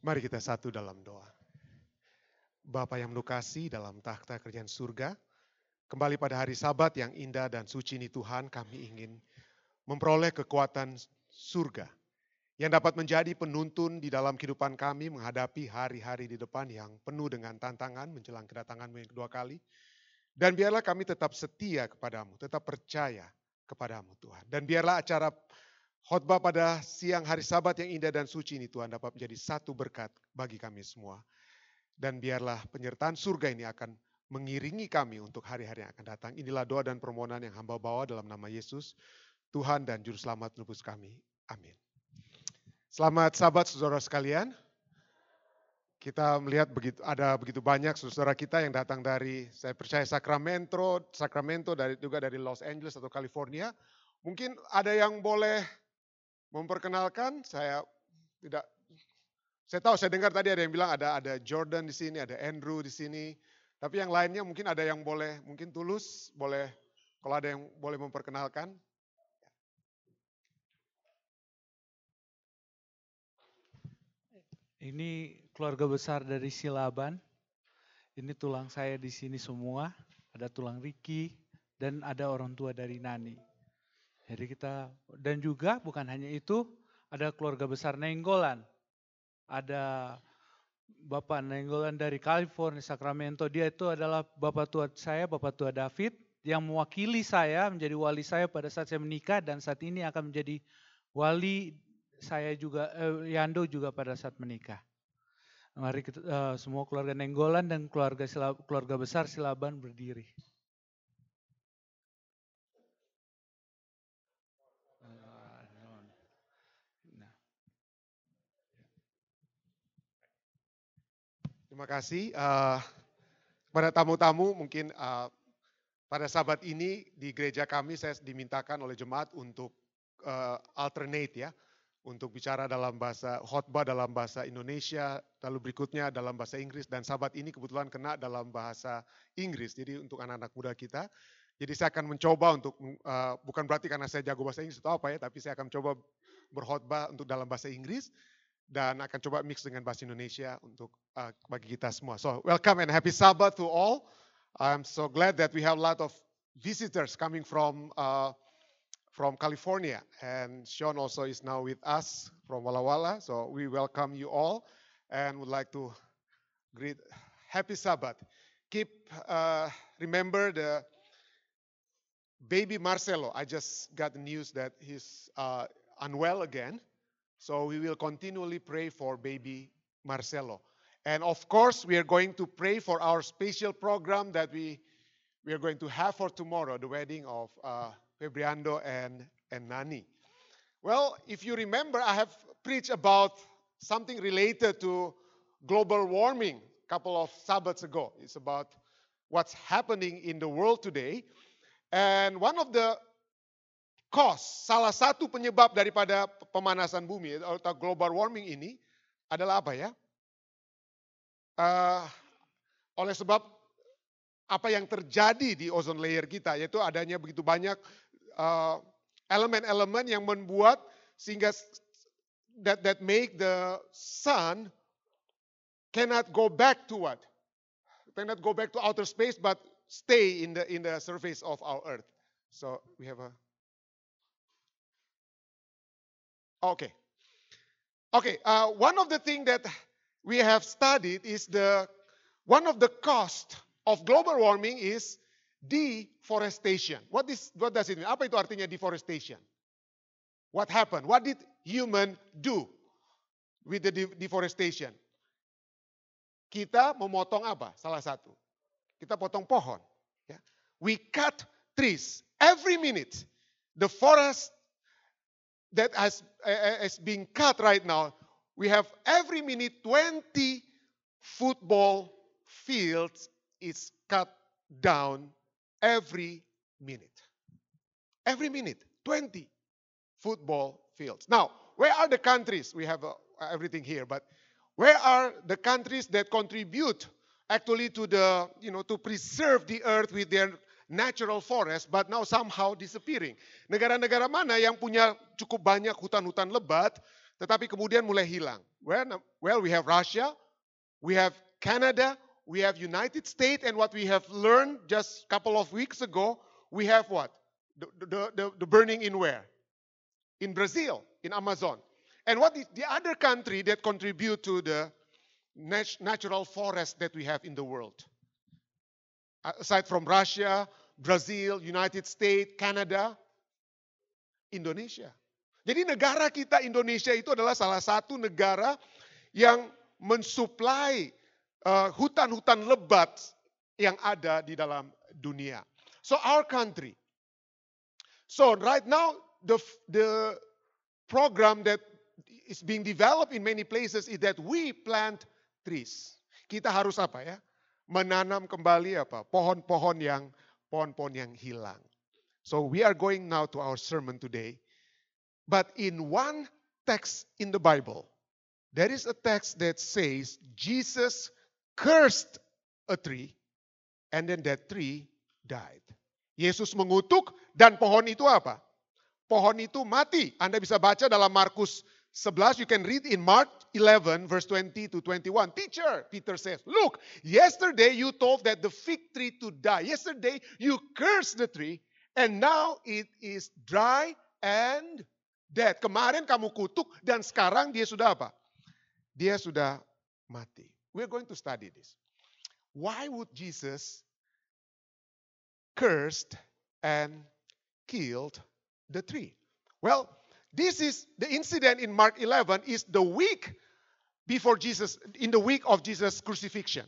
Mari kita satu dalam doa. Bapa yang menukasi dalam takhta kerjaan surga, kembali pada hari sabat yang indah dan suci ini Tuhan, kami ingin memperoleh kekuatan surga yang dapat menjadi penuntun di dalam kehidupan kami menghadapi hari-hari di depan yang penuh dengan tantangan menjelang kedatanganmu yang kedua kali. Dan biarlah kami tetap setia kepadamu, tetap percaya kepadamu Tuhan. Dan biarlah acara khotbah pada siang hari sabat yang indah dan suci ini Tuhan dapat menjadi satu berkat bagi kami semua. Dan biarlah penyertaan surga ini akan mengiringi kami untuk hari-hari yang akan datang. Inilah doa dan permohonan yang hamba bawa dalam nama Yesus, Tuhan dan Juru Selamat nebus kami. Amin. Selamat sahabat saudara sekalian. Kita melihat begitu ada begitu banyak saudara kita yang datang dari saya percaya Sacramento, Sacramento dari juga dari Los Angeles atau California. Mungkin ada yang boleh memperkenalkan, saya tidak saya tahu, saya dengar tadi ada yang bilang ada ada Jordan di sini, ada Andrew di sini. Tapi yang lainnya mungkin ada yang boleh, mungkin tulus, boleh kalau ada yang boleh memperkenalkan. Ini keluarga besar dari Silaban. Ini tulang saya di sini semua. Ada tulang Riki dan ada orang tua dari Nani. Jadi kita dan juga bukan hanya itu, ada keluarga besar Nenggolan ada Bapak Nenggolan dari California, Sacramento. Dia itu adalah Bapak tua saya, Bapak tua David, yang mewakili saya menjadi wali saya pada saat saya menikah dan saat ini akan menjadi wali saya juga, eh, Yando juga pada saat menikah. Mari kita, uh, semua keluarga Nenggolan dan keluarga keluarga besar Silaban berdiri. Terima kasih. Uh, pada tamu-tamu mungkin uh, pada sahabat ini di gereja kami saya dimintakan oleh jemaat untuk uh, alternate ya, untuk bicara dalam bahasa khotbah dalam bahasa Indonesia, lalu berikutnya dalam bahasa Inggris dan sahabat ini kebetulan kena dalam bahasa Inggris. Jadi untuk anak-anak muda kita, jadi saya akan mencoba untuk uh, bukan berarti karena saya jago bahasa Inggris atau apa ya, tapi saya akan mencoba berkhotbah untuk dalam bahasa Inggris dan akan coba mix dengan bahasa Indonesia untuk uh, bagi kita semua. So welcome and happy Sabbath to all. I'm so glad that we have a lot of visitors coming from uh, from California, and Sean also is now with us from Walla Walla. So we welcome you all, and would like to greet happy Sabbath. Keep uh, remember the baby Marcelo. I just got the news that he's uh, unwell again. So we will continually pray for baby Marcelo. And of course, we are going to pray for our special program that we, we are going to have for tomorrow, the wedding of uh, Febriando and, and Nani. Well, if you remember, I have preached about something related to global warming a couple of Sabbaths ago. It's about what's happening in the world today. And one of the cause, salah satu penyebab daripada pemanasan bumi atau global warming ini adalah apa ya? Uh, oleh sebab apa yang terjadi di ozone layer kita, yaitu adanya begitu banyak eh, elemen-elemen uh, yang membuat sehingga that that make the sun cannot go back to what? Cannot go back to outer space, but stay in the in the surface of our Earth. So we have a Okay. Okay, uh, one of the things that we have studied is the one of the cost of global warming is deforestation. What is what does it mean? Apa itu artinya deforestation? What happened? What did human do with the de deforestation? Kita memotong apa? Salah satu. Kita potong pohon. Ya. We cut trees every minute. The forest that has, uh, being cut right now, we have every minute 20 football fields is cut down every minute. Every minute, 20 football fields. Now, where are the countries? We have uh, everything here, but where are the countries that contribute actually to the, you know, to preserve the earth with their natural forest, but now somehow disappearing. Negara-negara mana yang punya cukup banyak hutan-hutan lebat, tetapi kemudian mulai hilang. Well, well, we have Russia, we have Canada, we have United States, and what we have learned just couple of weeks ago, we have what? The, the, the, the burning in where? In Brazil, in Amazon. And what is the other country that contribute to the natural forest that we have in the world? Aside from Russia, Brazil, United States, Canada, Indonesia. Jadi negara kita Indonesia itu adalah salah satu negara yang mensuplai uh, hutan-hutan lebat yang ada di dalam dunia. So our country. So right now the the program that is being developed in many places is that we plant trees. Kita harus apa ya? Menanam kembali apa? Pohon-pohon yang pohon-pohon yang hilang. So we are going now to our sermon today. But in one text in the Bible, there is a text that says Jesus cursed a tree and then that tree died. Yesus mengutuk dan pohon itu apa? Pohon itu mati. Anda bisa baca dalam Markus 11, you can read in Mark 11 verse 20 to 21. Teacher, Peter says, look, yesterday you told that the fig tree to die. Yesterday you cursed the tree and now it is dry and dead. Kemarin kamu kutuk dan sekarang dia sudah apa? Dia sudah mati. We're going to study this. Why would Jesus cursed and killed the tree? Well, this is the incident in Mark 11 is the week before Jesus in the week of Jesus crucifixion.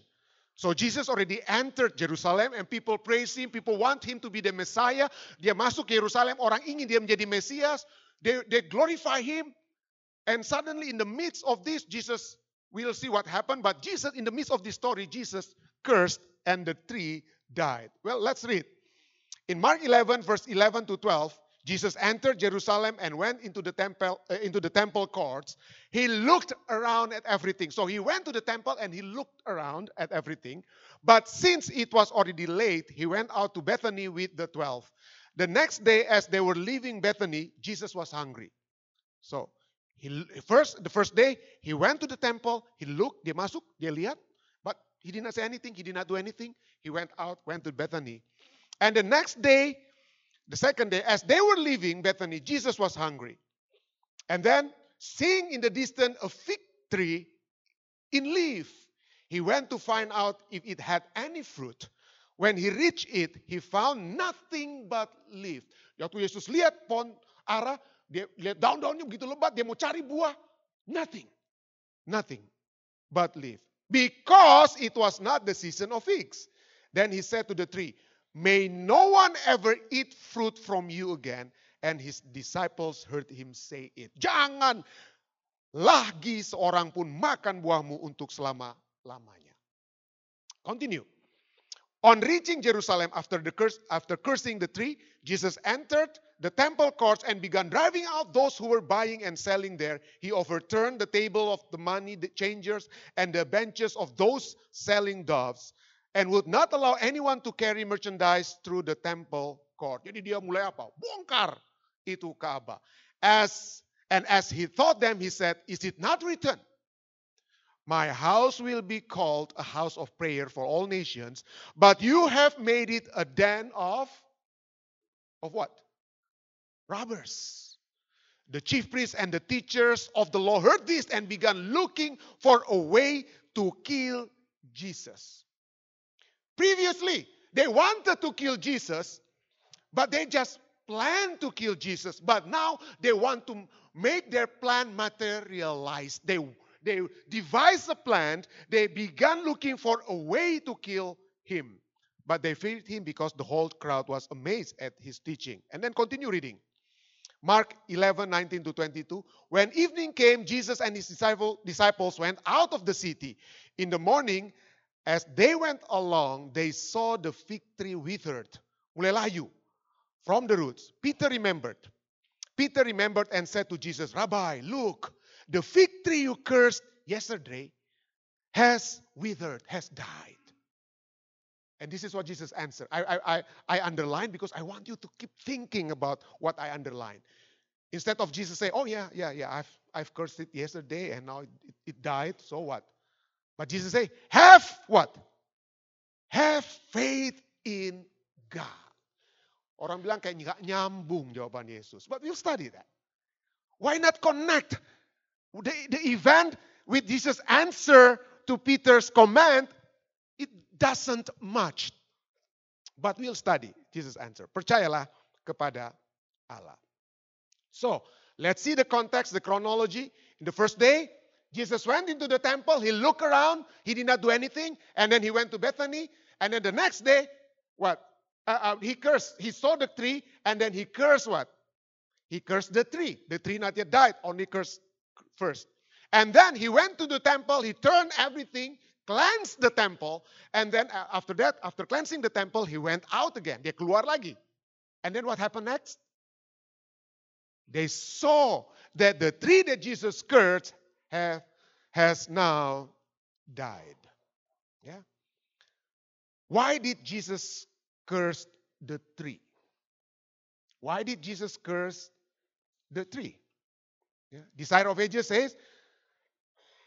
So Jesus already entered Jerusalem and people praise him, people want him to be the Messiah. Dia masuk ke Yerusalem, orang ingin dia menjadi Mesias. They, they glorify him. And suddenly in the midst of this, Jesus, we'll see what happened, but Jesus, in the midst of this story, Jesus cursed and the tree died. Well, let's read. In Mark 11, verse 11 to 12, Jesus entered Jerusalem and went into the temple uh, into the temple courts. He looked around at everything. So he went to the temple and he looked around at everything. But since it was already late, he went out to Bethany with the 12. The next day as they were leaving Bethany, Jesus was hungry. So he first the first day he went to the temple, he looked, dia masuk, dia lihat, but he did not say anything, he did not do anything. He went out, went to Bethany. And the next day the second day, as they were leaving Bethany, Jesus was hungry. And then, seeing in the distance a fig tree in leaf, he went to find out if it had any fruit. When he reached it, he found nothing but leaf. Waktu Yesus lihat pohon ara, dia lihat daun-daunnya begitu lebat, dia mau cari buah. Nothing. Nothing but leaf. Because it was not the season of figs. Then he said to the tree, May no one ever eat fruit from you again. And his disciples heard him say it. Jangan lagi seorang pun makan buahmu untuk selama-lamanya. Continue. On reaching Jerusalem after, the curse, after cursing the tree, Jesus entered the temple courts and began driving out those who were buying and selling there. He overturned the table of the money the changers and the benches of those selling doves and would not allow anyone to carry merchandise through the temple court. Jadi dia mulai apa? Bongkar itu Ka'bah. As and as he thought them, he said, "Is it not written, My house will be called a house of prayer for all nations, but you have made it a den of of what? Robbers." The chief priests and the teachers of the law heard this and began looking for a way to kill Jesus. Previously, they wanted to kill Jesus, but they just planned to kill Jesus. But now they want to make their plan materialize. They, they devised a plan. They began looking for a way to kill him. But they feared him because the whole crowd was amazed at his teaching. And then continue reading. Mark 11, 19 to 22. When evening came, Jesus and his disciple, disciples went out of the city. In the morning, as they went along, they saw the fig tree withered, mulai layu, from the roots. Peter remembered. Peter remembered and said to Jesus, Rabbi, look, the fig tree you cursed yesterday has withered, has died. And this is what Jesus answered. I, I, I, I underline because I want you to keep thinking about what I underline. Instead of Jesus say, "Oh yeah, yeah, yeah, I've I've cursed it yesterday and now it, it died, so what?" But Jesus say, "Have what? Have faith in God." Orang bilang kayak nggak nyambung jawaban Yesus. But we'll study that. Why not connect the, the event with Jesus' answer to Peter's command? It doesn't much. But we'll study Jesus' answer. Percayalah kepada Allah. So, let's see the context, the chronology. In the first day, Jesus went into the temple, he looked around, he did not do anything, and then he went to Bethany, and then the next day, what? Uh, uh, he cursed. He saw the tree, and then he cursed what? He cursed the tree. The tree not yet died, only cursed first. And then he went to the temple, he turned everything, cleansed the temple, and then uh, after that, after cleansing the temple, he went out again. Dia keluar lagi. And then what happened next? They saw that the tree that Jesus cursed has now died. Yeah. Why did Jesus curse the tree? Why did Jesus curse the tree? Yeah. Desire of Ages says,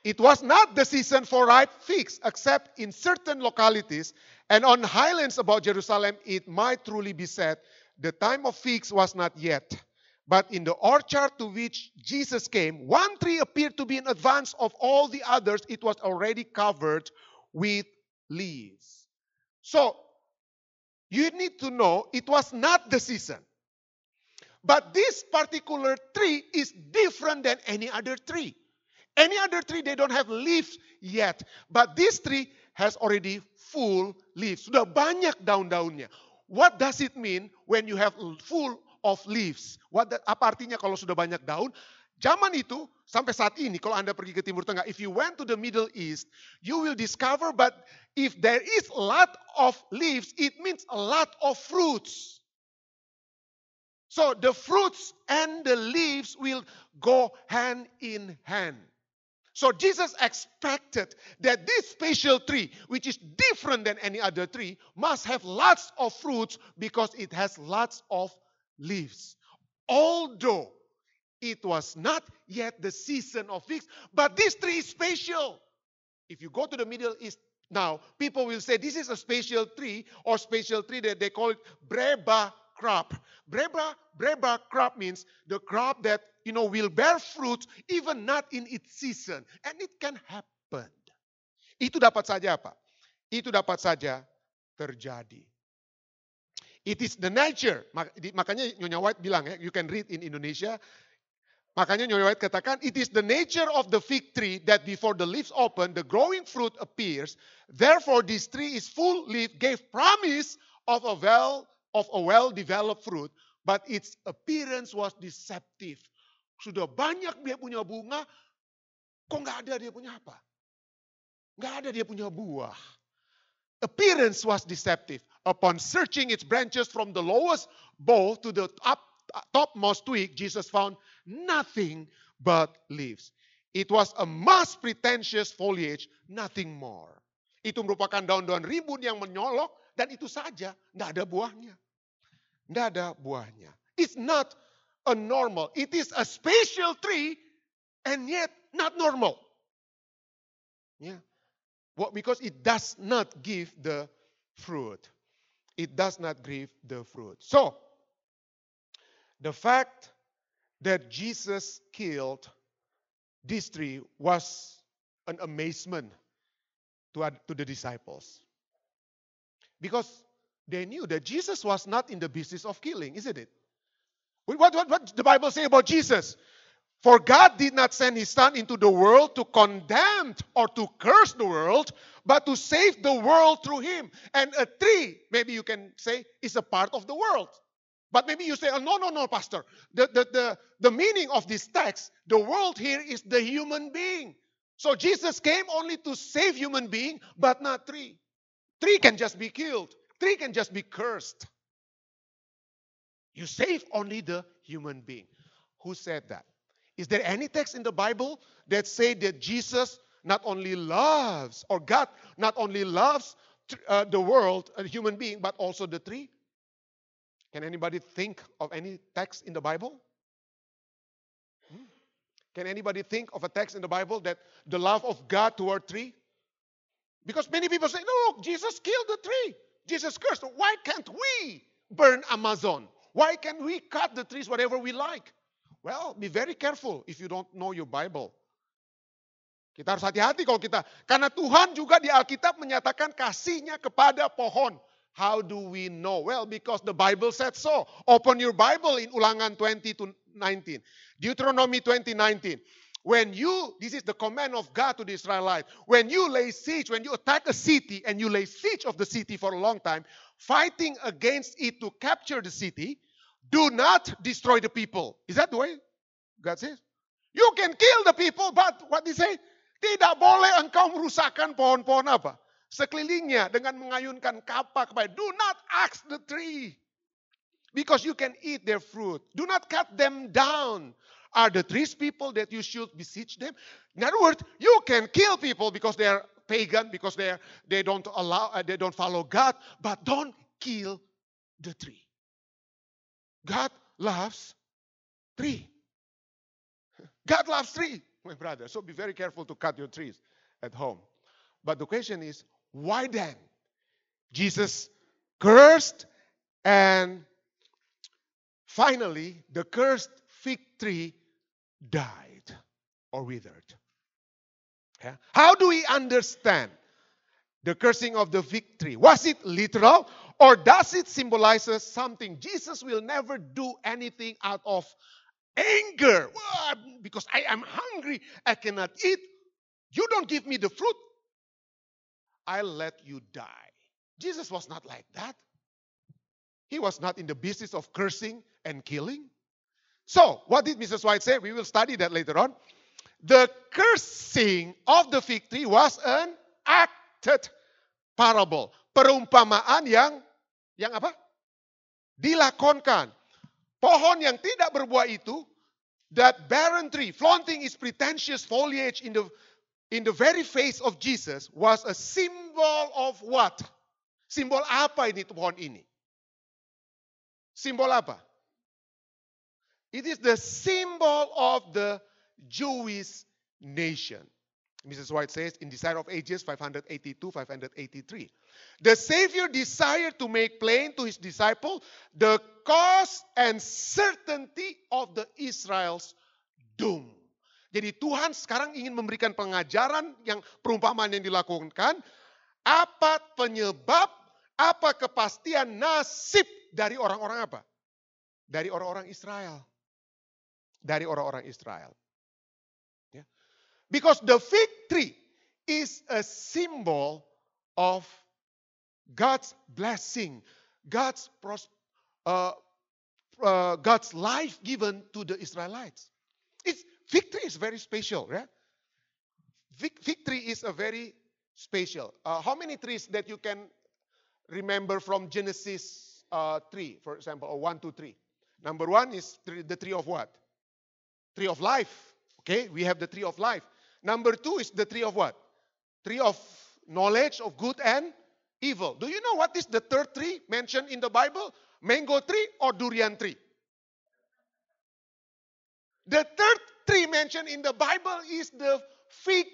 it was not the season for ripe figs, except in certain localities, and on highlands about Jerusalem, it might truly be said, the time of figs was not yet. But in the orchard to which Jesus came, one tree appeared to be in advance of all the others. It was already covered with leaves. So, you need to know it was not the season. But this particular tree is different than any other tree. Any other tree, they don't have leaves yet. But this tree has already full leaves. Sudah banyak daun-daunnya. What does it mean when you have full of leaves? What that, apa artinya kalau sudah banyak daun? Zaman itu sampai saat ini kalau Anda pergi ke Timur Tengah, if you went to the Middle East, you will discover but if there is a lot of leaves, it means a lot of fruits. So the fruits and the leaves will go hand in hand. So Jesus expected that this special tree, which is different than any other tree, must have lots of fruits because it has lots of leaves. Although it was not yet the season of figs, but this tree is special. If you go to the Middle East now, people will say this is a special tree or special tree that they call it breba crop. Breba, breba crop means the crop that you know will bear fruit even not in its season, and it can happen. Itu dapat saja apa? Itu dapat saja terjadi. It is the nature. Makanya Nyonya White bilang ya, you can read in Indonesia. Makanya Nyonya White katakan, it is the nature of the fig tree that before the leaves open, the growing fruit appears. Therefore, this tree is full leaf, gave promise of a well of a well-developed fruit, but its appearance was deceptive. Sudah banyak dia punya bunga, kok nggak ada dia punya apa? Nggak ada dia punya buah. Appearance was deceptive. Upon searching its branches from the lowest bough to the up, topmost twig, Jesus found nothing but leaves. It was a mass pretentious foliage, nothing more. Itu merupakan daun-daun rimbun yang menyolok dan itu saja, tidak ada buahnya. Tidak ada buahnya. It's not a normal. It is a special tree and yet not normal. Yeah. Well, because it does not give the fruit. It does not give the fruit. So, the fact that Jesus killed this tree was an amazement to, to the disciples. Because they knew that Jesus was not in the business of killing, isn't it? What, what, what the Bible say about Jesus? For God did not send his son into the world to condemn or to curse the world, but to save the world through him. And a tree, maybe you can say, is a part of the world. But maybe you say, oh, no, no, no, Pastor. The, the, the, the meaning of this text, the world here is the human being. So Jesus came only to save human being, but not tree. Tree can just be killed. Tree can just be cursed. You save only the human being. Who said that? Is there any text in the Bible that say that Jesus not only loves, or God not only loves uh, the world, a human being, but also the tree? Can anybody think of any text in the Bible? Can anybody think of a text in the Bible that the love of God toward tree? Because many people say, no, look, Jesus killed the tree. Jesus cursed. Why can't we burn Amazon? Why can't we cut the trees whatever we like? Well, be very careful if you don't know your Bible. Kita harus hati-hati kalau kita, karena Tuhan juga di Alkitab menyatakan kasihnya kepada pohon. How do we know? Well, because the Bible said so. Open your Bible in Ulangan 20 to 19. Deuteronomy 20, 19. When you, this is the command of God to the Israelites, when you lay siege, when you attack a city and you lay siege of the city for a long time, fighting against it to capture the city, do not destroy the people. Is that the way God says? You can kill the people, but what they say? Tidak boleh engkau merusakkan pohon-pohon apa? sekelilingnya dengan mengayunkan kapak kepada do not axe the tree because you can eat their fruit do not cut them down are the trees people that you should beseech them in other words you can kill people because they are pagan because they are, they don't allow uh, they don't follow god but don't kill the tree god loves tree god loves tree my brother so be very careful to cut your trees at home but the question is why then? Jesus cursed, and finally, the cursed fig tree died or withered. Yeah. How do we understand the cursing of the tree? Was it literal or does it symbolize something? Jesus will never do anything out of anger because I am hungry, I cannot eat. You don't give me the fruit, I'll let you die. Jesus was not like that. He was not in the business of cursing and killing. So, what did Mrs. White say? We will study that later on. The cursing of the fig tree was an acted parable. Perumpamaan yang yang apa? Dilakonkan. Pohon yang tidak berbuah itu, that barren tree, flaunting its pretentious foliage in the in the very face of Jesus was a symbol of what? Simbol apa ini pohon ini? Simbol apa? It is the symbol of the Jewish nation. Mrs. White says in Desire of Ages 582 583. The Savior desired to make plain to his disciple the cause and certainty of the Israel's doom. Jadi Tuhan sekarang ingin memberikan pengajaran yang perumpamaan yang dilakukan. Apa penyebab, apa kepastian nasib dari orang-orang apa? Dari orang-orang Israel. Dari orang-orang Israel. Because the fig tree is a symbol of God's blessing, God's uh, uh, God's life given to the Israelites. It's Victory is very special, right? Victory is a very special. Uh, how many trees that you can remember from Genesis uh, 3, for example, or 1, 2, 3? Number one is the tree of what? Tree of life. Okay, we have the tree of life. Number two is the tree of what? Tree of knowledge of good and evil. Do you know what is the third tree mentioned in the Bible? Mango tree or durian tree? The third tree mentioned in the Bible is the fig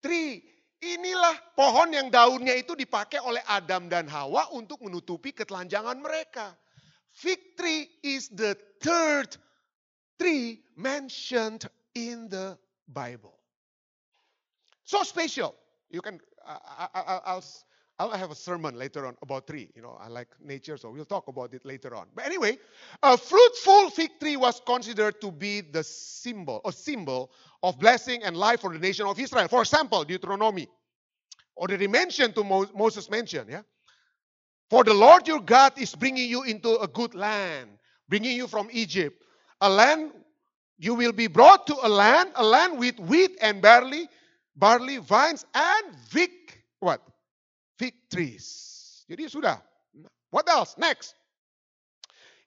tree. Inilah pohon yang daunnya itu dipakai oleh Adam dan Hawa untuk menutupi ketelanjangan mereka. Fig tree is the third tree mentioned in the Bible. So special. You can I, I, I'll I'll have a sermon later on about tree. You know, I like nature, so we'll talk about it later on. But anyway, a fruitful fig tree was considered to be the symbol, a symbol of blessing and life for the nation of Israel. For example, Deuteronomy, already mentioned to Moses mentioned, yeah. For the Lord your God is bringing you into a good land, bringing you from Egypt, a land you will be brought to a land, a land with wheat and barley, barley, vines, and fig what? fig trees. Jadi sudah. What else? Next.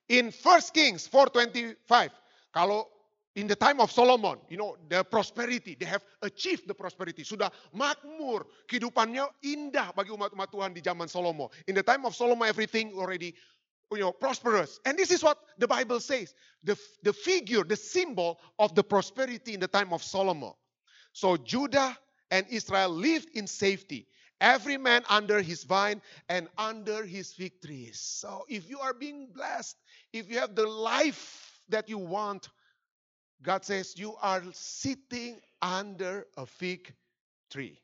In 1 Kings 4:25, kalau in the time of Solomon, you know, the prosperity, they have achieved the prosperity. Sudah makmur, kehidupannya indah bagi umat-umat Tuhan di zaman Solomon. In the time of Solomon, everything already you know, prosperous. And this is what the Bible says the, the figure, the symbol of the prosperity in the time of Solomon. So Judah and Israel lived in safety, every man under his vine and under his fig trees. So if you are being blessed, if you have the life that you want, God says you are sitting under a fig tree.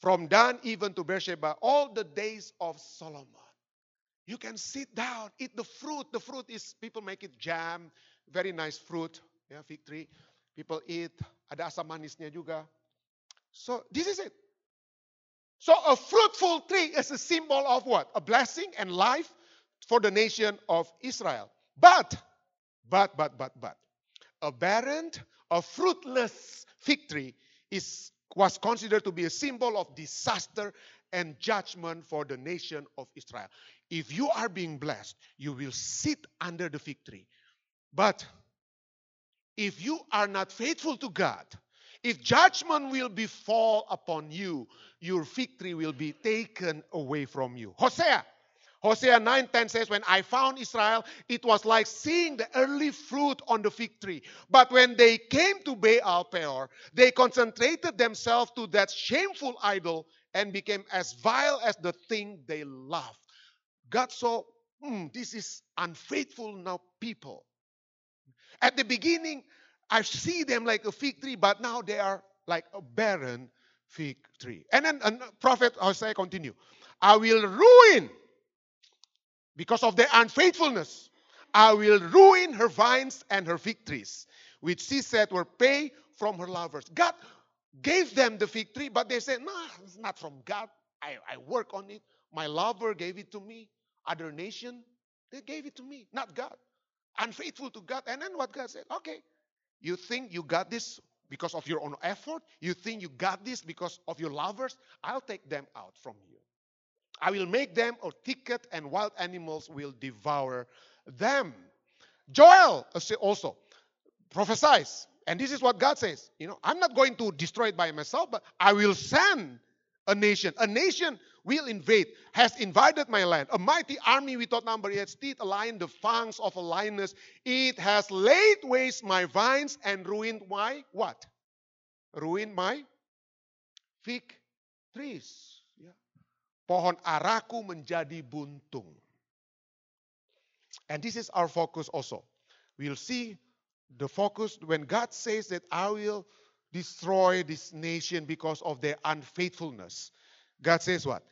From Dan even to Beersheba, all the days of Solomon. You can sit down, eat the fruit. The fruit is, people make it jam, very nice fruit, ya fig tree. People eat, ada asam manisnya juga. So this is it. So a fruitful tree is a symbol of what? A blessing and life for the nation of Israel. But, but, but, but, but, a barren, a fruitless fig tree is was considered to be a symbol of disaster and judgment for the nation of Israel. If you are being blessed, you will sit under the fig tree. But if you are not faithful to God, if judgment will befall upon you, your tree will be taken away from you. Hosea Hosea 9:10 says, When I found Israel, it was like seeing the early fruit on the fig tree. But when they came to Baal Peor, they concentrated themselves to that shameful idol and became as vile as the thing they loved. God saw, mm, this is unfaithful now people. At the beginning, I see them like a fig tree, but now they are like a barren fig tree. And then and uh, prophet Hosea continue. I will ruin because of their unfaithfulness. I will ruin her vines and her fig trees, which she said were pay from her lovers. God gave them the fig tree, but they said, nah, it's not from God. I, I work on it. My lover gave it to me. Other nation, they gave it to me, not God. Unfaithful to God. And then what God said, okay, you think you got this because of your own effort? You think you got this because of your lovers? I'll take them out from you. I will make them a thicket, and wild animals will devour them. Joel uh, also prophesies, and this is what God says. You know, I'm not going to destroy it by myself, but I will send a nation. A nation will invade, has invaded my land. A mighty army without number, its teeth align the fangs of a lioness. It has laid waste my vines and ruined my what? Ruined my fig trees Yeah. pohon araku menjadi buntung. And this is our focus also. We'll see the focus when God says that I will destroy this nation because of their unfaithfulness. God says what?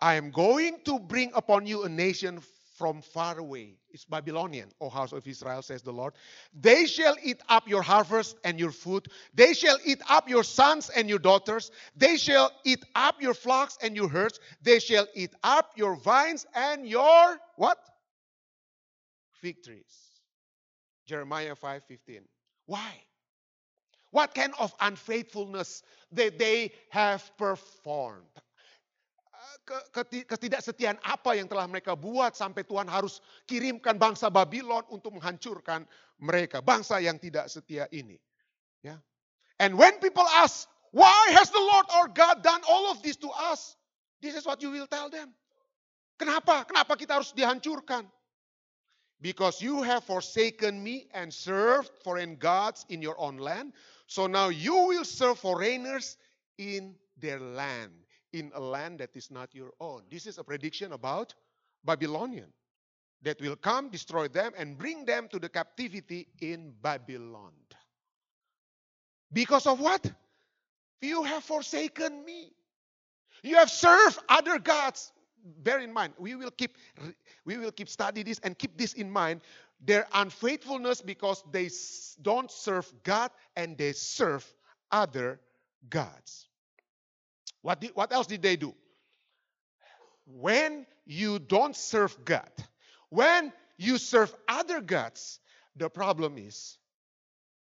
I am going to bring upon you a nation from far away. It's Babylonian, O house of Israel, says the Lord. They shall eat up your harvest and your food. They shall eat up your sons and your daughters. They shall eat up your flocks and your herds. They shall eat up your vines and your what? Fig trees. Jeremiah 5:15. Why? What kind of unfaithfulness that they have performed? ketidaksetiaan apa yang telah mereka buat sampai Tuhan harus kirimkan bangsa Babylon untuk menghancurkan mereka, bangsa yang tidak setia ini. Ya. And when people ask, why has the Lord our God done all of this to us? This is what you will tell them. Kenapa? Kenapa kita harus dihancurkan? Because you have forsaken me and served foreign gods in your own land. So now you will serve foreigners in their land in a land that is not your own. This is a prediction about Babylonian that will come, destroy them, and bring them to the captivity in Babylon. Because of what? You have forsaken me. You have served other gods. Bear in mind, we will keep we will keep study this and keep this in mind. Their unfaithfulness because they don't serve God and they serve other gods. What, did, what else did they do? When you don't serve God, when you serve other gods, the problem is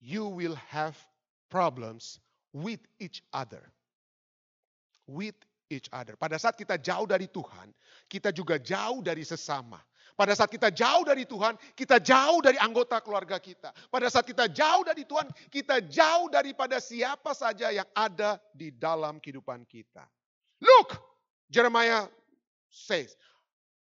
you will have problems with each other. With each other. Pada saat kita jauh dari Tuhan, kita juga jauh dari sesama. Pada saat kita jauh dari Tuhan, kita jauh dari anggota keluarga kita. Pada saat kita jauh dari Tuhan, kita jauh daripada siapa saja yang ada di dalam kehidupan kita. Look, Jeremiah says,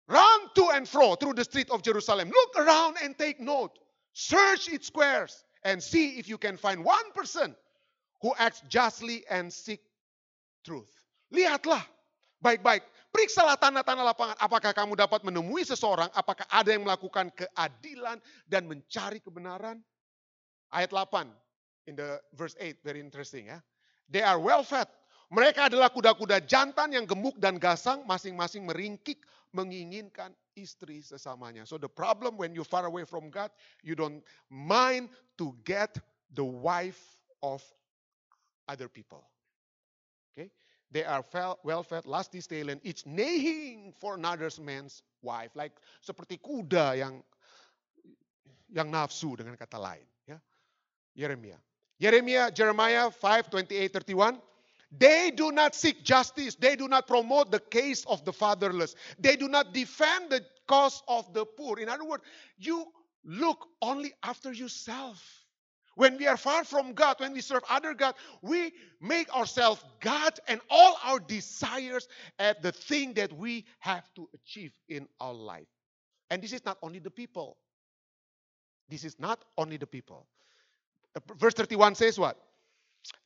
Run to and fro through the street of Jerusalem. Look around and take note. Search its squares and see if you can find one person who acts justly and seek truth. Lihatlah baik-baik. Periksalah tanah-tanah lapangan. Apakah kamu dapat menemui seseorang? Apakah ada yang melakukan keadilan dan mencari kebenaran? Ayat 8 in the verse 8 very interesting ya. They are well fed. Mereka adalah kuda-kuda jantan yang gemuk dan gasang, masing-masing meringkik menginginkan istri sesamanya. So the problem when you far away from God, you don't mind to get the wife of other people. Okay? They are well fed, lusty, stalen, each neighing for another man's wife. Like seperti kuda yang yang nafsu dengan kata lain. Ya. Yeremia. Yeremia, Jeremiah 5, 28, 31. They do not seek justice. They do not promote the case of the fatherless. They do not defend the cause of the poor. In other words, you look only after yourself. When we are far from God, when we serve other God, we make ourselves God and all our desires at the thing that we have to achieve in our life. And this is not only the people. This is not only the people. Verse 31 says what?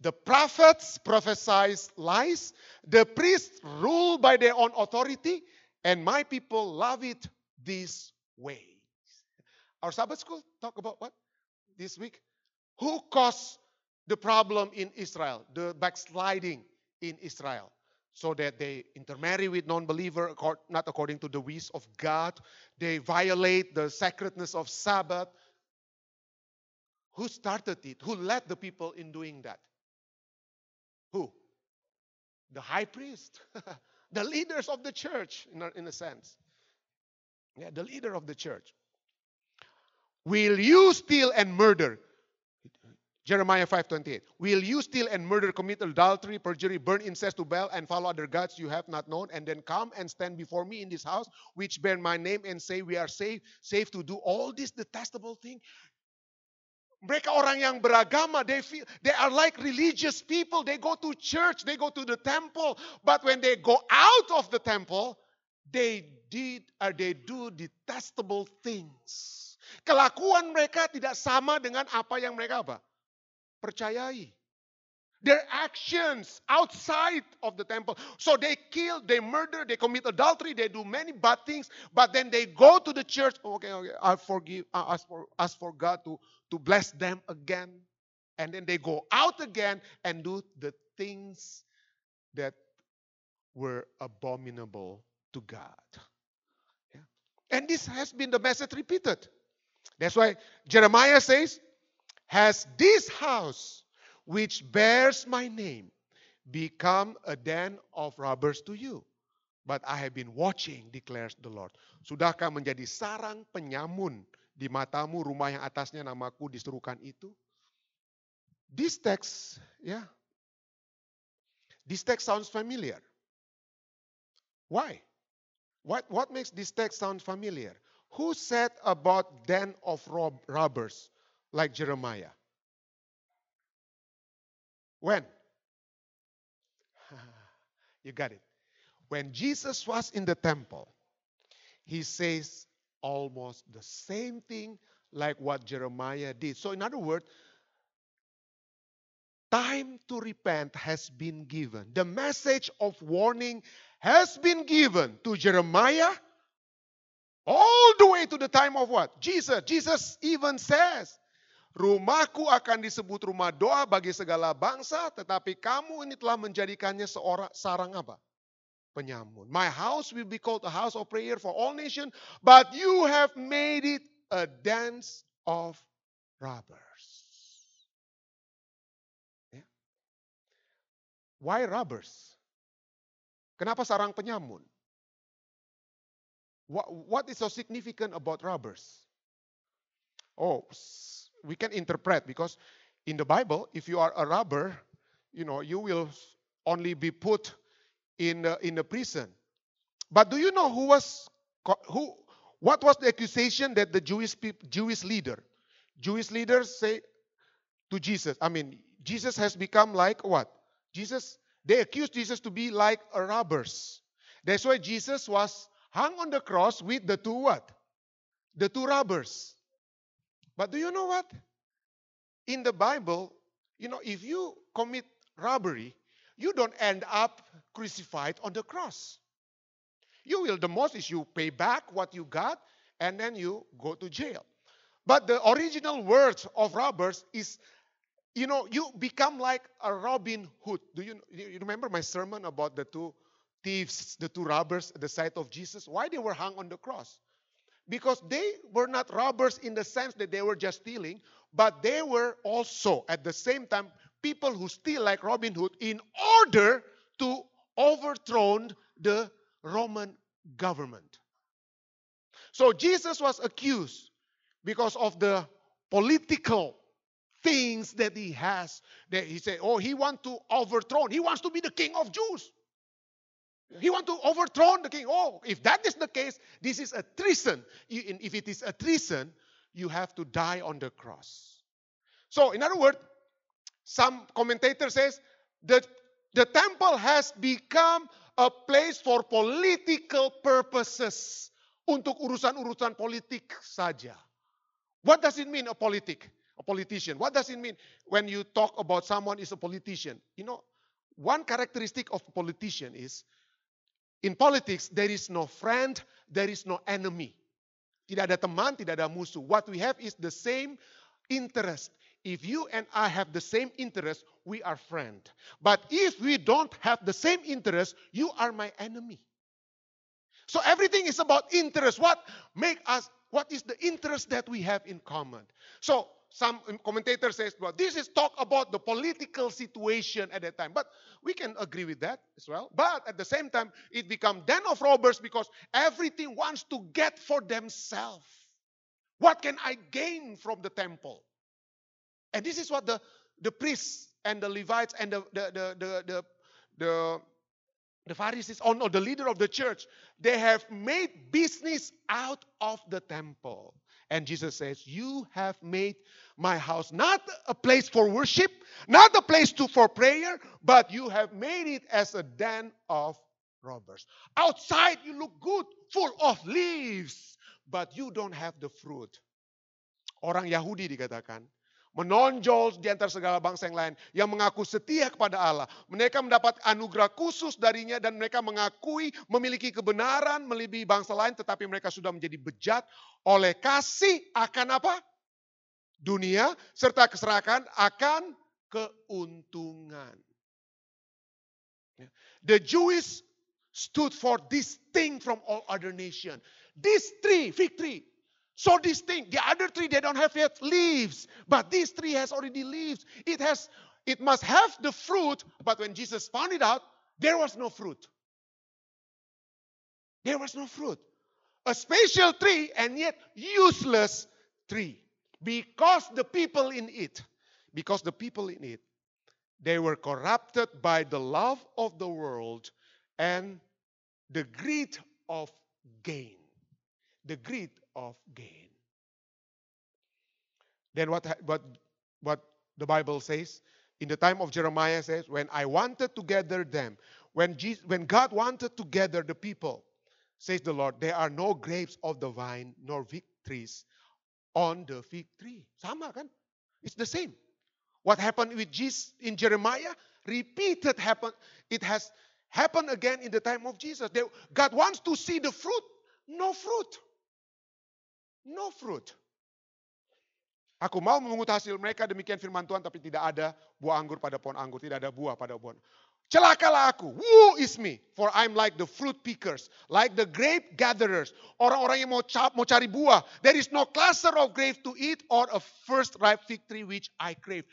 The prophets prophesy lies. The priests rule by their own authority. And my people love it this way. Our Sabbath school talk about what this week? Who caused the problem in Israel? The backsliding in Israel. So that they intermarry with non-believer, not according to the ways of God. They violate the sacredness of Sabbath. Who started it? Who led the people in doing that? Who? The high priest, the leaders of the church, in a, in a sense. Yeah, the leader of the church. Will you steal and murder? Jeremiah 5:28. Will you steal and murder, commit adultery, perjury, burn incense to Baal, and follow other gods you have not known, and then come and stand before me in this house, which bear my name, and say we are safe, safe to do all this detestable thing? Mereka orang yang beragama, they feel they are like religious people. They go to church, they go to the temple, but when they go out of the temple, they did or they do detestable things. Kelakuan mereka tidak sama dengan apa yang mereka apa? Percayai. Their actions outside of the temple. So they kill, they murder, they commit adultery, they do many bad things, but then they go to the church. Oh, okay, okay, I forgive, I ask for, ask for God to, to bless them again. And then they go out again and do the things that were abominable to God. Yeah. And this has been the message repeated. That's why Jeremiah says, Has this house which bears my name become a den of robbers to you. But I have been watching, declares the Lord. Sudahkah menjadi sarang penyamun di matamu rumah yang atasnya namaku diserukan itu? This text, yeah. This text sounds familiar. Why? What, what makes this text sound familiar? Who said about den of rob, robbers like Jeremiah? When? you got it. When Jesus was in the temple, he says almost the same thing like what Jeremiah did. So, in other words, time to repent has been given. The message of warning has been given to Jeremiah all the way to the time of what? Jesus. Jesus even says, Rumahku akan disebut rumah doa bagi segala bangsa, tetapi kamu ini telah menjadikannya seorang sarang apa? Penyamun. My house will be called a house of prayer for all nations, but you have made it a dance of robbers. Ya. Why robbers? Kenapa sarang penyamun? What, what is so significant about robbers? Oh, we can interpret because in the Bible, if you are a robber, you know, you will only be put in the, in the prison. But do you know who was who? What was the accusation that the Jewish Jewish leader, Jewish leaders say to Jesus? I mean, Jesus has become like what? Jesus. They accused Jesus to be like a robbers. That's why Jesus was hung on the cross with the two what? The two robbers. But do you know what? In the Bible, you know, if you commit robbery, you don't end up crucified on the cross. You will, the most is you pay back what you got and then you go to jail. But the original words of robbers is, you know, you become like a Robin Hood. Do you, you remember my sermon about the two thieves, the two robbers at the side of Jesus? Why they were hung on the cross? Because they were not robbers in the sense that they were just stealing, but they were also at the same time people who steal like Robin Hood in order to overthrow the Roman government. So Jesus was accused because of the political things that he has. That he said, "Oh, he wants to overthrow. He wants to be the king of Jews. He want to overthrow the king. Oh, if that is the case, this is a treason. If it is a treason, you have to die on the cross." So, in other words, some commentator says that the temple has become a place for political purposes untuk urusan-urusan politik saja. What does it mean a politic? A politician. What does it mean when you talk about someone is a politician? You know, one characteristic of a politician is in politics there is no friend, there is no enemy. Tidak ada teman, tidak ada musuh. What we have is the same interest. If you and I have the same interest, we are friend. But if we don't have the same interest, you are my enemy. So everything is about interest. What make us what is the interest that we have in common? So some commentator says, well, this is talk about the political situation at that time. But we can agree with that as well. But at the same time, it become den of robbers because everything wants to get for themselves. What can I gain from the temple? And this is what the, the priests and the Levites and the the the the, the, the the Pharisees, or the leader of the church, they have made business out of the temple. And Jesus says, You have made my house not a place for worship, not a place to, for prayer, but you have made it as a den of robbers. Outside, you look good, full of leaves, but you don't have the fruit. Orang Yahudi dikatakan, menonjol di antara segala bangsa yang lain yang mengaku setia kepada Allah. Mereka mendapat anugerah khusus darinya dan mereka mengakui memiliki kebenaran melebihi bangsa lain tetapi mereka sudah menjadi bejat oleh kasih akan apa? Dunia serta keserakahan akan keuntungan. The Jewish stood for this thing from all other nation. This tree, fig tree, so thing, the other tree, they don't have yet leaves, but this tree has already leaves. It has, it must have the fruit, but when Jesus found it out, there was no fruit. There was no fruit. A special tree and yet useless tree. Because the people in it, because the people in it, they were corrupted by the love of the world and the greed of gain. The greed of gain. Then what, what, what the Bible says in the time of Jeremiah says, when I wanted to gather them, when, Jesus, when God wanted to gather the people, says the Lord, there are no grapes of the vine nor fig trees on the fig tree. Sama kan? It's the same. What happened with Jesus in Jeremiah, repeated happen. It has happened again in the time of Jesus. They, God wants to see the fruit, no fruit. No fruit. Aku mau memungut hasil mereka demikian firman Tuhan tapi tidak ada buah anggur pada pohon anggur, tidak ada buah pada pohon. Celakalah aku. Woe is me, for I'm like the fruit pickers, like the grape gatherers. Orang-orang yang mau, mau cari buah. There is no cluster of grape to eat or a first ripe fig tree which I crave.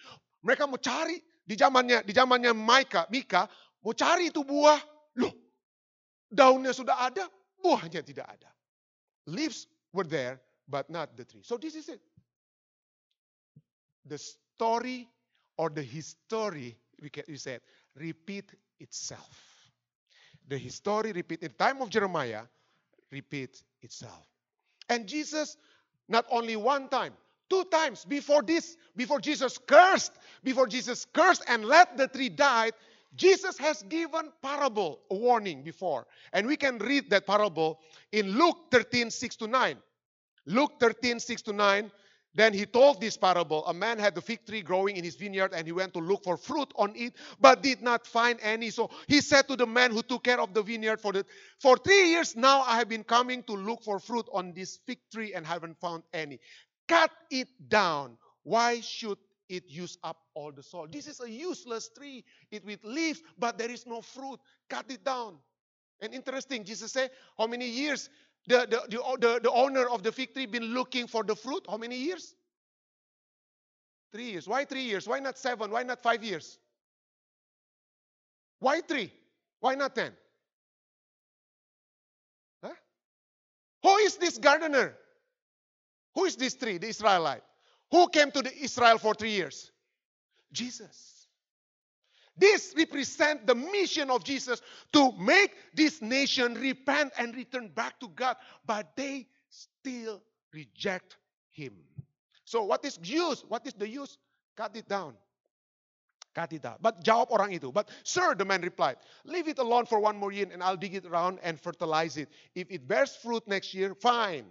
Mereka mau cari di zamannya di zamannya Mika, Mika mau cari itu buah. Loh, daunnya sudah ada, buahnya tidak ada. Leaves were there, but not the tree. So this is it. The story or the history, we said, repeat itself. The history repeat in time of Jeremiah, repeat itself. And Jesus, not only one time, two times before this, before Jesus cursed, before Jesus cursed and let the tree die, Jesus has given parable, a warning before. And we can read that parable in Luke 13, 6 to 9. Luke 13, 6 to 9. Then he told this parable. A man had a fig tree growing in his vineyard, and he went to look for fruit on it, but did not find any. So he said to the man who took care of the vineyard for the for three years now I have been coming to look for fruit on this fig tree and haven't found any. Cut it down. Why should it use up all the soil? This is a useless tree. It with leaves, but there is no fruit. Cut it down. And interesting, Jesus said, how many years the, the, the, the, the owner of the fig tree been looking for the fruit? How many years? Three years. Why three years? Why not seven? Why not five years? Why three? Why not ten? Huh? Who is this gardener? Who is this tree, the Israelite? Who came to the Israel for three years? Jesus. This represents the mission of Jesus to make this nation repent and return back to God, but they still reject Him. So, what is use? What is the use? Cut it down. Cut it down. But jawab orang itu. But sir, the man replied, leave it alone for one more year and I'll dig it around and fertilize it. If it bears fruit next year, fine.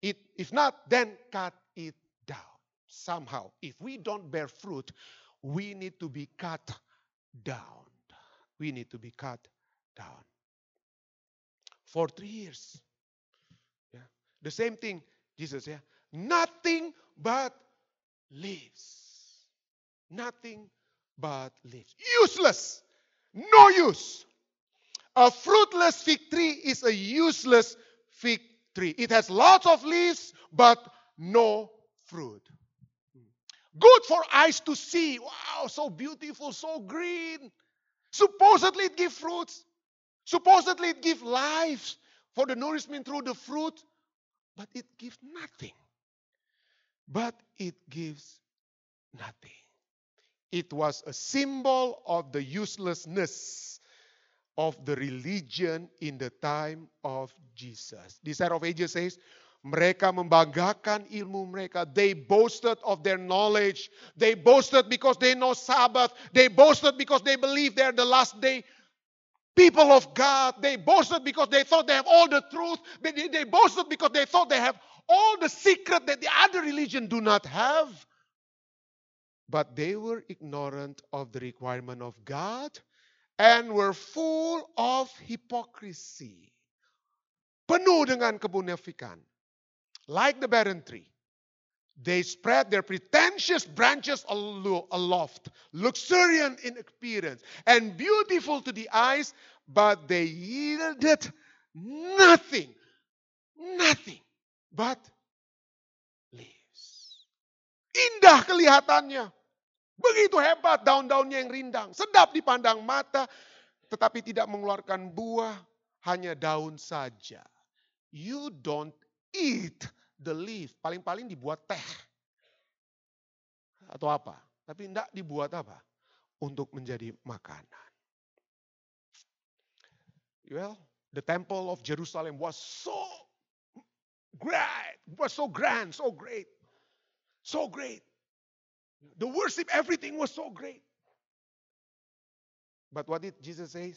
It, if not, then cut it down. Somehow, if we don't bear fruit, we need to be cut down. We need to be cut down. For three years. Yeah. The same thing, Jesus, yeah. Nothing but leaves. Nothing but leaves. Useless. No use. A fruitless fig tree is a useless fig tree. It has lots of leaves, but no fruit. Good for eyes to see. Wow, so beautiful, so green. Supposedly it gives fruits. Supposedly it gives life for the nourishment through the fruit. But it gives nothing. But it gives nothing. It was a symbol of the uselessness of the religion in the time of Jesus. Desire of Ages says, mereka membanggakan ilmu mereka. They boasted of their knowledge. They boasted because they know Sabbath. They boasted because they believe they're the last day people of God. They boasted because they thought they have all the truth. They, they boasted because they thought they have all the secret that the other religion do not have. But they were ignorant of the requirement of God and were full of hypocrisy. Penuh dengan kemunafikan like the barren tree. They spread their pretentious branches aloft, luxuriant in appearance and beautiful to the eyes, but they yielded nothing, nothing but leaves. Indah kelihatannya. Begitu hebat daun-daunnya yang rindang. Sedap dipandang mata, tetapi tidak mengeluarkan buah, hanya daun saja. You don't eat the leaf. Paling-paling dibuat teh. Atau apa. Tapi tidak dibuat apa? Untuk menjadi makanan. Well, the temple of Jerusalem was so great, was so grand, so great, so great. The worship, everything was so great. But what did Jesus say?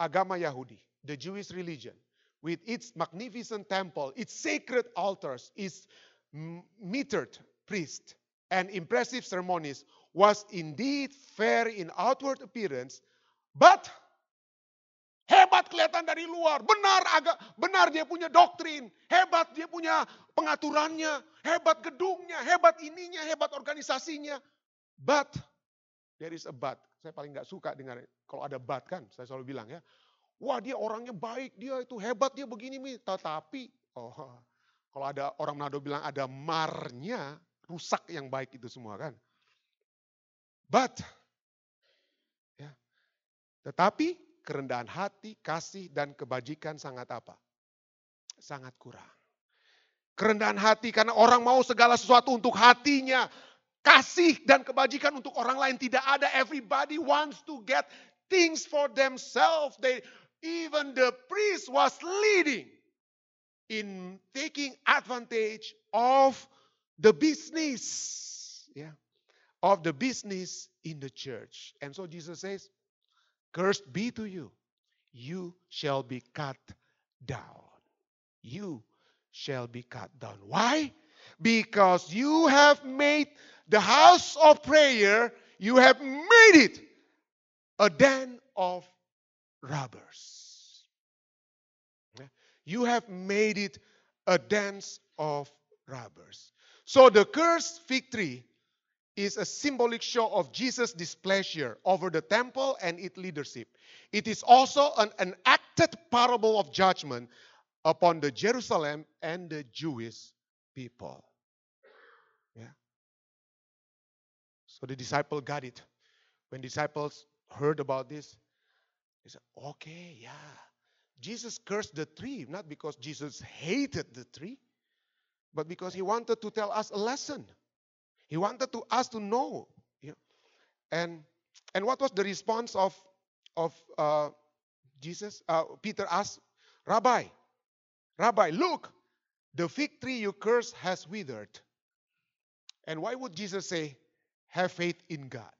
Agama Yahudi, the Jewish religion, with its magnificent temple, its sacred altars, its metered priests, and impressive ceremonies, was indeed fair in outward appearance, but hebat kelihatan dari luar, benar agak benar dia punya doktrin, hebat dia punya pengaturannya, hebat gedungnya, hebat ininya, hebat organisasinya. But there is a but. Saya paling nggak suka dengar kalau ada but kan, saya selalu bilang ya. Wah dia orangnya baik, dia itu hebat, dia begini. Tetapi, oh, kalau ada orang Manado bilang ada marnya, rusak yang baik itu semua kan. But, ya, tetapi kerendahan hati, kasih, dan kebajikan sangat apa? Sangat kurang. Kerendahan hati karena orang mau segala sesuatu untuk hatinya. Kasih dan kebajikan untuk orang lain tidak ada. Everybody wants to get things for themselves. They even the priest was leading in taking advantage of the business. Ya. of the business in the church. And so Jesus says, Cursed be to you, you shall be cut down. You shall be cut down. Why? Because you have made the house of prayer, you have made it a den of robbers. You have made it a dance of robbers. So the cursed fig tree is a symbolic show of Jesus' displeasure over the temple and its leadership. It is also an enacted parable of judgment upon the Jerusalem and the Jewish people. Yeah. So the disciple got it. When disciples heard about this, they said, okay, yeah. Jesus cursed the tree, not because Jesus hated the tree, but because he wanted to tell us a lesson. He wanted to us to know. Yeah. And and what was the response of of uh, Jesus? Uh, Peter asked, Rabbi, Rabbi, look, the fig tree you cursed has withered. And why would Jesus say, have faith in God?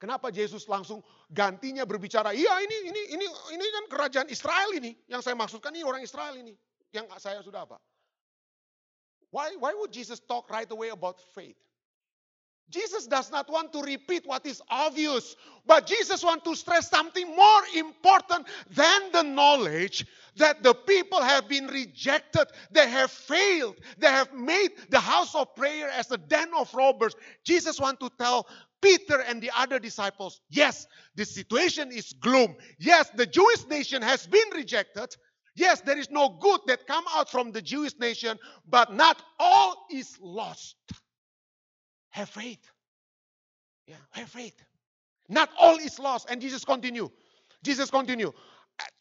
Kenapa Yesus langsung gantinya berbicara, iya ini ini ini ini kan kerajaan Israel ini, yang saya maksudkan ini orang Israel ini, yang saya sudah apa? Why why would Jesus talk right away about faith? Jesus does not want to repeat what is obvious, but Jesus wants to stress something more important than the knowledge that the people have been rejected, they have failed, they have made the house of prayer as a den of robbers. Jesus wants to tell Peter and the other disciples, yes, the situation is gloom. Yes, the Jewish nation has been rejected. Yes, there is no good that come out from the Jewish nation, but not all is lost. Have faith. Yeah, have faith. Not all is lost. And Jesus continue. Jesus continue.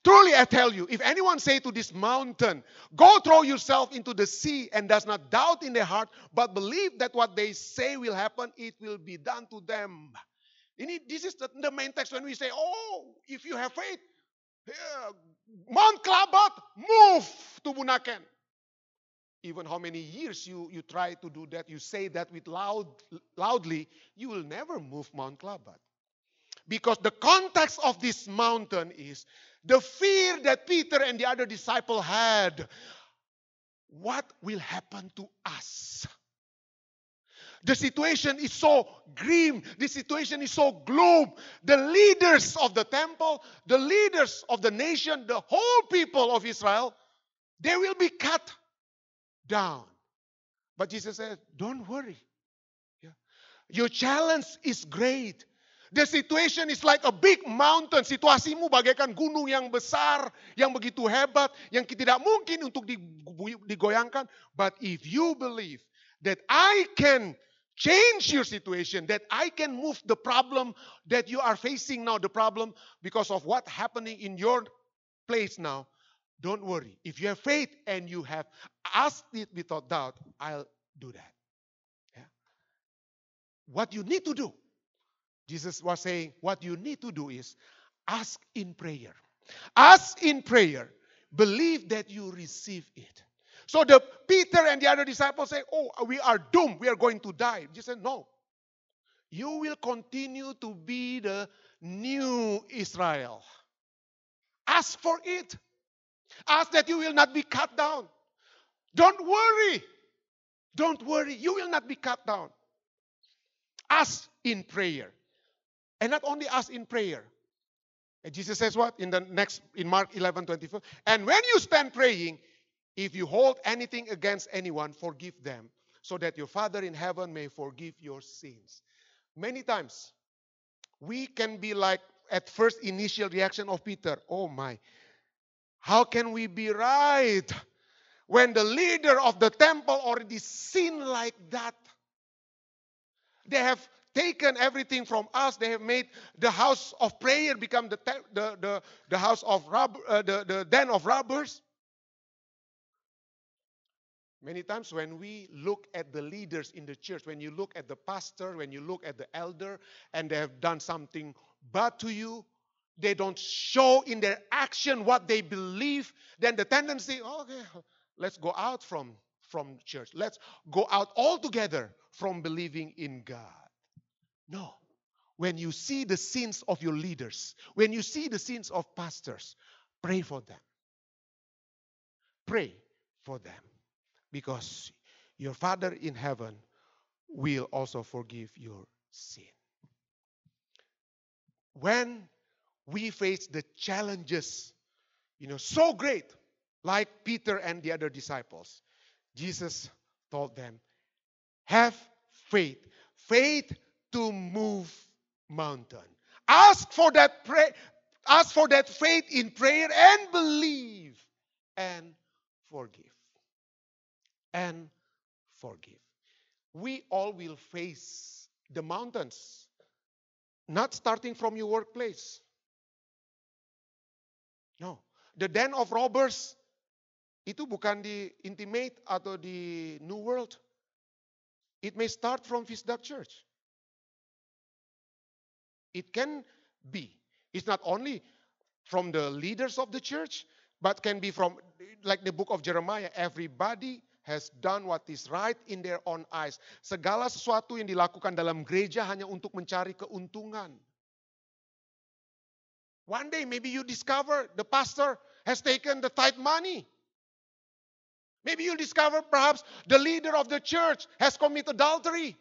Truly I tell you, if anyone say to this mountain, go throw yourself into the sea and does not doubt in their heart, but believe that what they say will happen, it will be done to them. This is the, the main text when we say, oh, if you have faith, Mount Klabat, move to Bunaken. Even how many years you, you try to do that, you say that with loud, loudly, you will never move Mount Klabat. Because the context of this mountain is the fear that Peter and the other disciple had. What will happen to us? The situation is so grim. The situation is so gloom. The leaders of the temple, the leaders of the nation, the whole people of Israel, they will be cut down. But Jesus said, Don't worry. Your challenge is great. The situation is like a big mountain. Situasimu bagaikan gunung yang besar, yang begitu hebat, yang tidak mungkin untuk digoyangkan. But if you believe that I can change your situation, that I can move the problem that you are facing now, the problem because of what happening in your place now, don't worry. If you have faith and you have asked it without doubt, I'll do that. Yeah. What you need to do Jesus was saying, what you need to do is ask in prayer. Ask in prayer. Believe that you receive it. So the Peter and the other disciples say, "Oh, we are doomed. We are going to die." Jesus said, "No. You will continue to be the new Israel. Ask for it. Ask that you will not be cut down. Don't worry. Don't worry. You will not be cut down. Ask in prayer. And not only us in prayer. And Jesus says what? In the next, in Mark 11 24. And when you stand praying, if you hold anything against anyone, forgive them, so that your Father in heaven may forgive your sins. Many times, we can be like at first initial reaction of Peter, oh my, how can we be right when the leader of the temple already sinned like that? They have taken everything from us. They have made the house of prayer become the, the, the, the house of rob, uh, the, the den of robbers. Many times when we look at the leaders in the church, when you look at the pastor, when you look at the elder, and they have done something bad to you, they don't show in their action what they believe, then the tendency, okay, let's go out from, from church. Let's go out all together from believing in God. No. When you see the sins of your leaders, when you see the sins of pastors, pray for them. Pray for them. Because your Father in heaven will also forgive your sin. When we face the challenges, you know, so great, like Peter and the other disciples, Jesus told them, Have faith, faith to move mountain. Ask for that pray, ask for that faith in prayer and believe and forgive. And forgive. We all will face the mountains, not starting from your workplace. No, the den of robbers itu bukan di intimate atau di New World. It may start from Visdak Church. It can be. It's not only from the leaders of the church, but can be from, like the book of Jeremiah, everybody has done what is right in their own eyes. Segala sesuatu yang dilakukan dalam gereja hanya untuk mencari keuntungan. One day maybe you discover the pastor has taken the tithe money. Maybe you'll discover perhaps the leader of the church has committed adultery.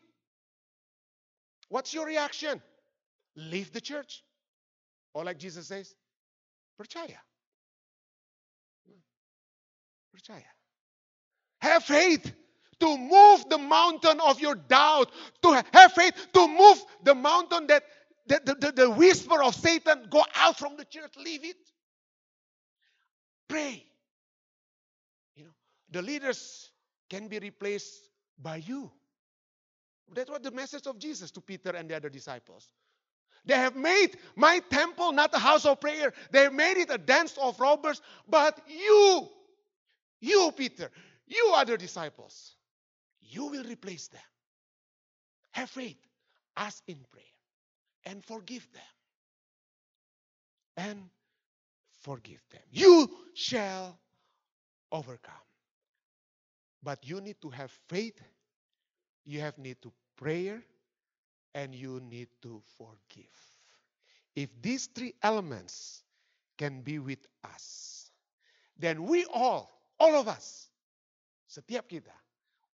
What's your reaction? Leave the church. Or like Jesus says, percaya. Percaya. Have faith to move the mountain of your doubt, to have faith to move the mountain that the, the, the, the whisper of Satan go out from the church, leave it. Pray. You know, the leaders can be replaced by you. That was the message of Jesus to Peter and the other disciples. They have made my temple not a house of prayer. They have made it a dance of robbers. But you, you, Peter, you other disciples, you will replace them. Have faith, ask in prayer, and forgive them. And forgive them. You shall overcome. But you need to have faith, you have need to prayer, and you need to forgive. If these three elements can be with us, then we all, all of us, setiap kita,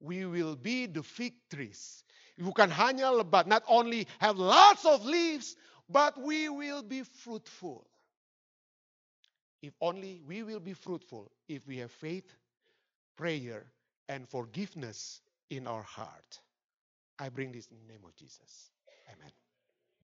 we will be the fig trees. Bukan hanya lebat, not only have lots of leaves, but we will be fruitful. If only we will be fruitful if we have faith, prayer, and forgiveness in our heart. I bring this in the name of Jesus. Amen.